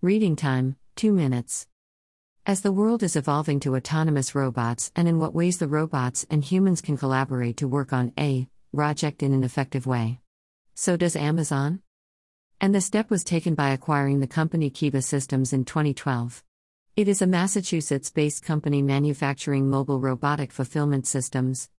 Reading time 2 minutes. As the world is evolving to autonomous robots and in what ways the robots and humans can collaborate to work on a project in an effective way. So does Amazon? And the step was taken by acquiring the company Kiva Systems in 2012. It is a Massachusetts based company manufacturing mobile robotic fulfillment systems.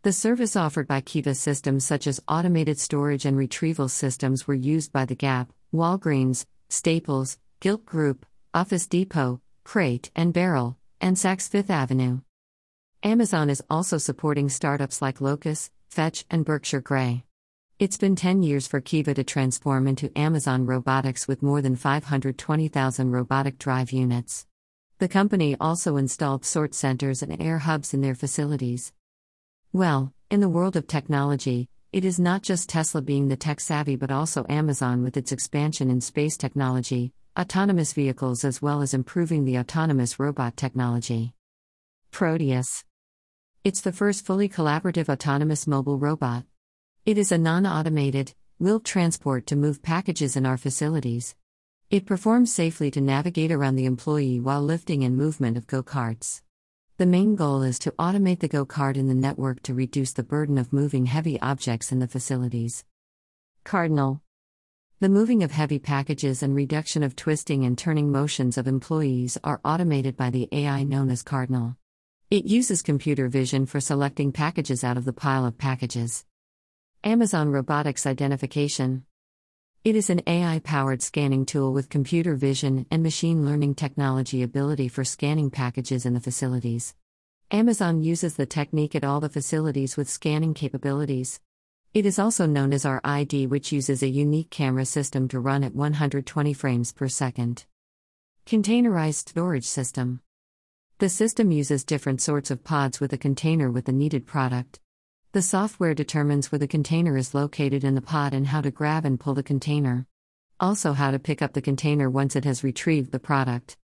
The service offered by Kiva Systems, such as automated storage and retrieval systems, were used by The Gap, Walgreens, Staples, Gilt Group, Office Depot, Crate and Barrel, and Saks Fifth Avenue. Amazon is also supporting startups like Locus, Fetch, and Berkshire Grey. It's been 10 years for Kiva to transform into Amazon Robotics with more than 520,000 robotic drive units. The company also installed sort centers and air hubs in their facilities. Well, in the world of technology, it is not just Tesla being the tech savvy but also Amazon with its expansion in space technology, autonomous vehicles as well as improving the autonomous robot technology. Proteus. It's the first fully collaborative autonomous mobile robot. It is a non automated, wheeled transport to move packages in our facilities. It performs safely to navigate around the employee while lifting and movement of GoCarts. The main goal is to automate the GoCart in the network to reduce the burden of moving heavy objects in the facilities. Cardinal. The moving of heavy packages and reduction of twisting and turning motions of employees are automated by the AI known as Cardinal. It uses computer vision for selecting packages out of the pile of packages. Amazon Robotics Identification It is an AI powered scanning tool with computer vision and machine learning technology ability for scanning packages in the facilities. Amazon uses the technique at all the facilities with scanning capabilities. It is also known as RID, which uses a unique camera system to run at 120 frames per second. Containerized storage system. The system uses different sorts of pods with a container with the needed product. The software determines where the container is located in the pod and how to grab and pull the container. Also, how to pick up the container once it has retrieved the product.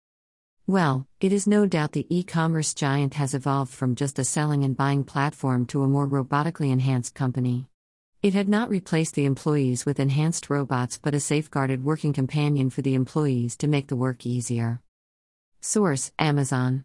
Well, it is no doubt the e commerce giant has evolved from just a selling and buying platform to a more robotically enhanced company. It had not replaced the employees with enhanced robots but a safeguarded working companion for the employees to make the work easier. Source Amazon